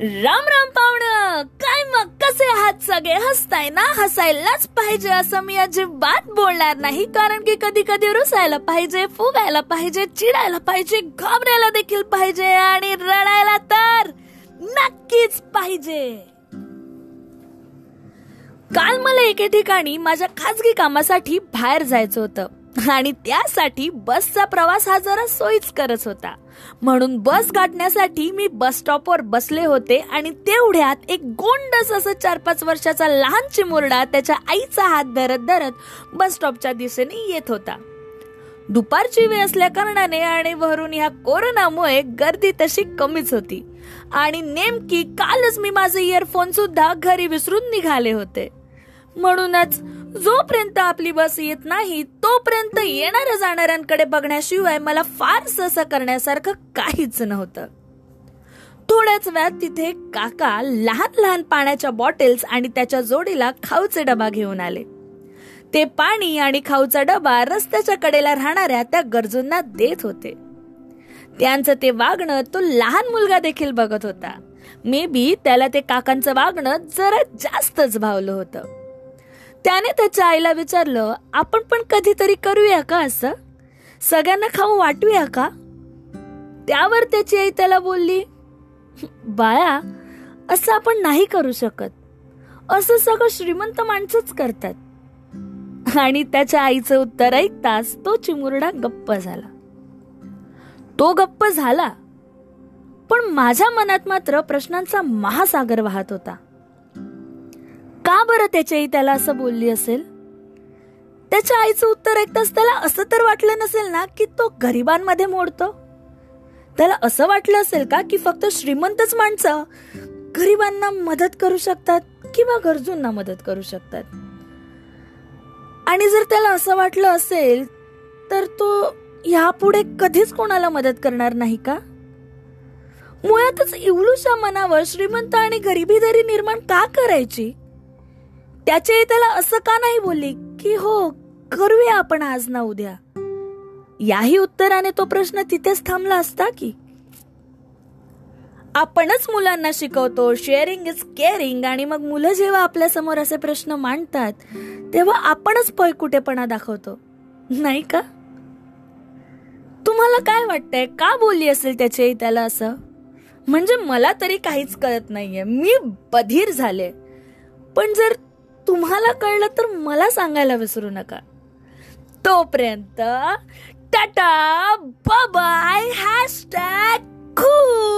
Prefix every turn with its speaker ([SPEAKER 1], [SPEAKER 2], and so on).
[SPEAKER 1] राम राम पाहुण काय मग? कसे आहात सगळे? हसताय ना? हसायलाच पाहिजे असं मी अजिबात बोलणार नाही. कारण की कधी कधी रुसायला पाहिजे फुगायला पाहिजे चिडायला पाहिजे घाबरायला देखील पाहिजे आणि रडायला तर नक्कीच पाहिजे. काल मला एके ठिकाणी माझ्या खाजगी कामासाठी बाहेर जायचं होतं. आणि त्यासाठी बसचा प्रवास हा जरा सोयीस्करच होता. म्हणून बस गाठण्यासाठी मी बस स्टॉपवर बसले होते आणि तेवढ्यात एक गोंडस असं चार पाच वर्षाचा लहान चिमुरडा त्याच्या आईचा हात धरत धरत बस स्टॉपच्या दिशेने येत होता. दुपारची वेळ असल्या कारणाने आणि वरून ह्या कोरोनामुळे गर्दी तशी कमीच होती. आणि नेमकी कालच मी माझे इयरफोन सुद्धा घरी विसरून निघाले होते. म्हणूनच जोपर्यंत आपली बस येत नाही तोपर्यंत येणाऱ्या जाणाऱ्यांकडे बघण्याशिवाय मला फार सहसा करण्यासारखं काहीच नव्हतं. थोड्याच वेळात तिथे काका लहान लहान पाण्याच्या बॉटल्स आणि त्याच्या जोडीला खाऊचे डबा घेऊन आले. ते पाणी आणि खाऊचा डबा रस्त्याच्या कडेला राहणाऱ्या त्या गरजूंना देत होते. त्यांचं ते वागणं तो लहान मुलगा देखील बघत होता. मे बी त्याला ते काकांचं वागणं जरा जास्तच भावलं होतं. त्याने त्याच्या आईला विचारलं आपण पण कधीतरी करूया का असं? सगळ्यांना खाऊ वाटूया का? त्यावर त्याची आई त्याला बोलली बाळा असं आपण नाही करू शकत. असं सगळं श्रीमंत माणसंच करतात. आणि त्याच्या आईचं उत्तर ऐकताच तो चिमुरडा गप्प झाला. तो गप्प झाला पण माझ्या मनात मात्र प्रश्नांचा महासागर वाहत होता. का बरं त्याच्या आई त्याला असं बोलली असेल? त्याच्या आईचं उत्तर ऐकताच त्याला असं तर वाटलं नसेल ना की तो गरिबांमध्ये मोडतो? त्याला असं वाटलं असेल का की फक्त श्रीमंतच माणसं गरिबांना मदत करू शकतात किंवा गरजूंना मदत करू शकतात? आणि जर त्याला असं वाटलं असेल तर तो यापुढे कधीच कोणाला मदत करणार नाही का? मुळातच इवलूच्या मनावर श्रीमंत आणि गरिबी दरी निर्माण का करायची? त्याचे त्याला असं का नाही बोलली की हो करूया आपण आज ना उद्या? याही उत्तराने तो प्रश्न तिथेच थांबला असता की? आपणच मुलांना शिकवतो शेअरिंग इज केअरिंग आणि मग मुलं जेव्हा आपल्यासमोर असे प्रश्न मांडतात तेव्हा आपणच पळकुटेपणा दाखवतो. नाही का? तुम्हाला काय वाटतंय? का बोलली असेल त्याचे त्याला असं? म्हणजे मला तरी काहीच कळत नाहीये. मी बधीर झाले. पण जर तुम्हाला कळलं तर मला सांगायला विसरू नका. तोपर्यंत टाटा बाय हॅशटॅग खूप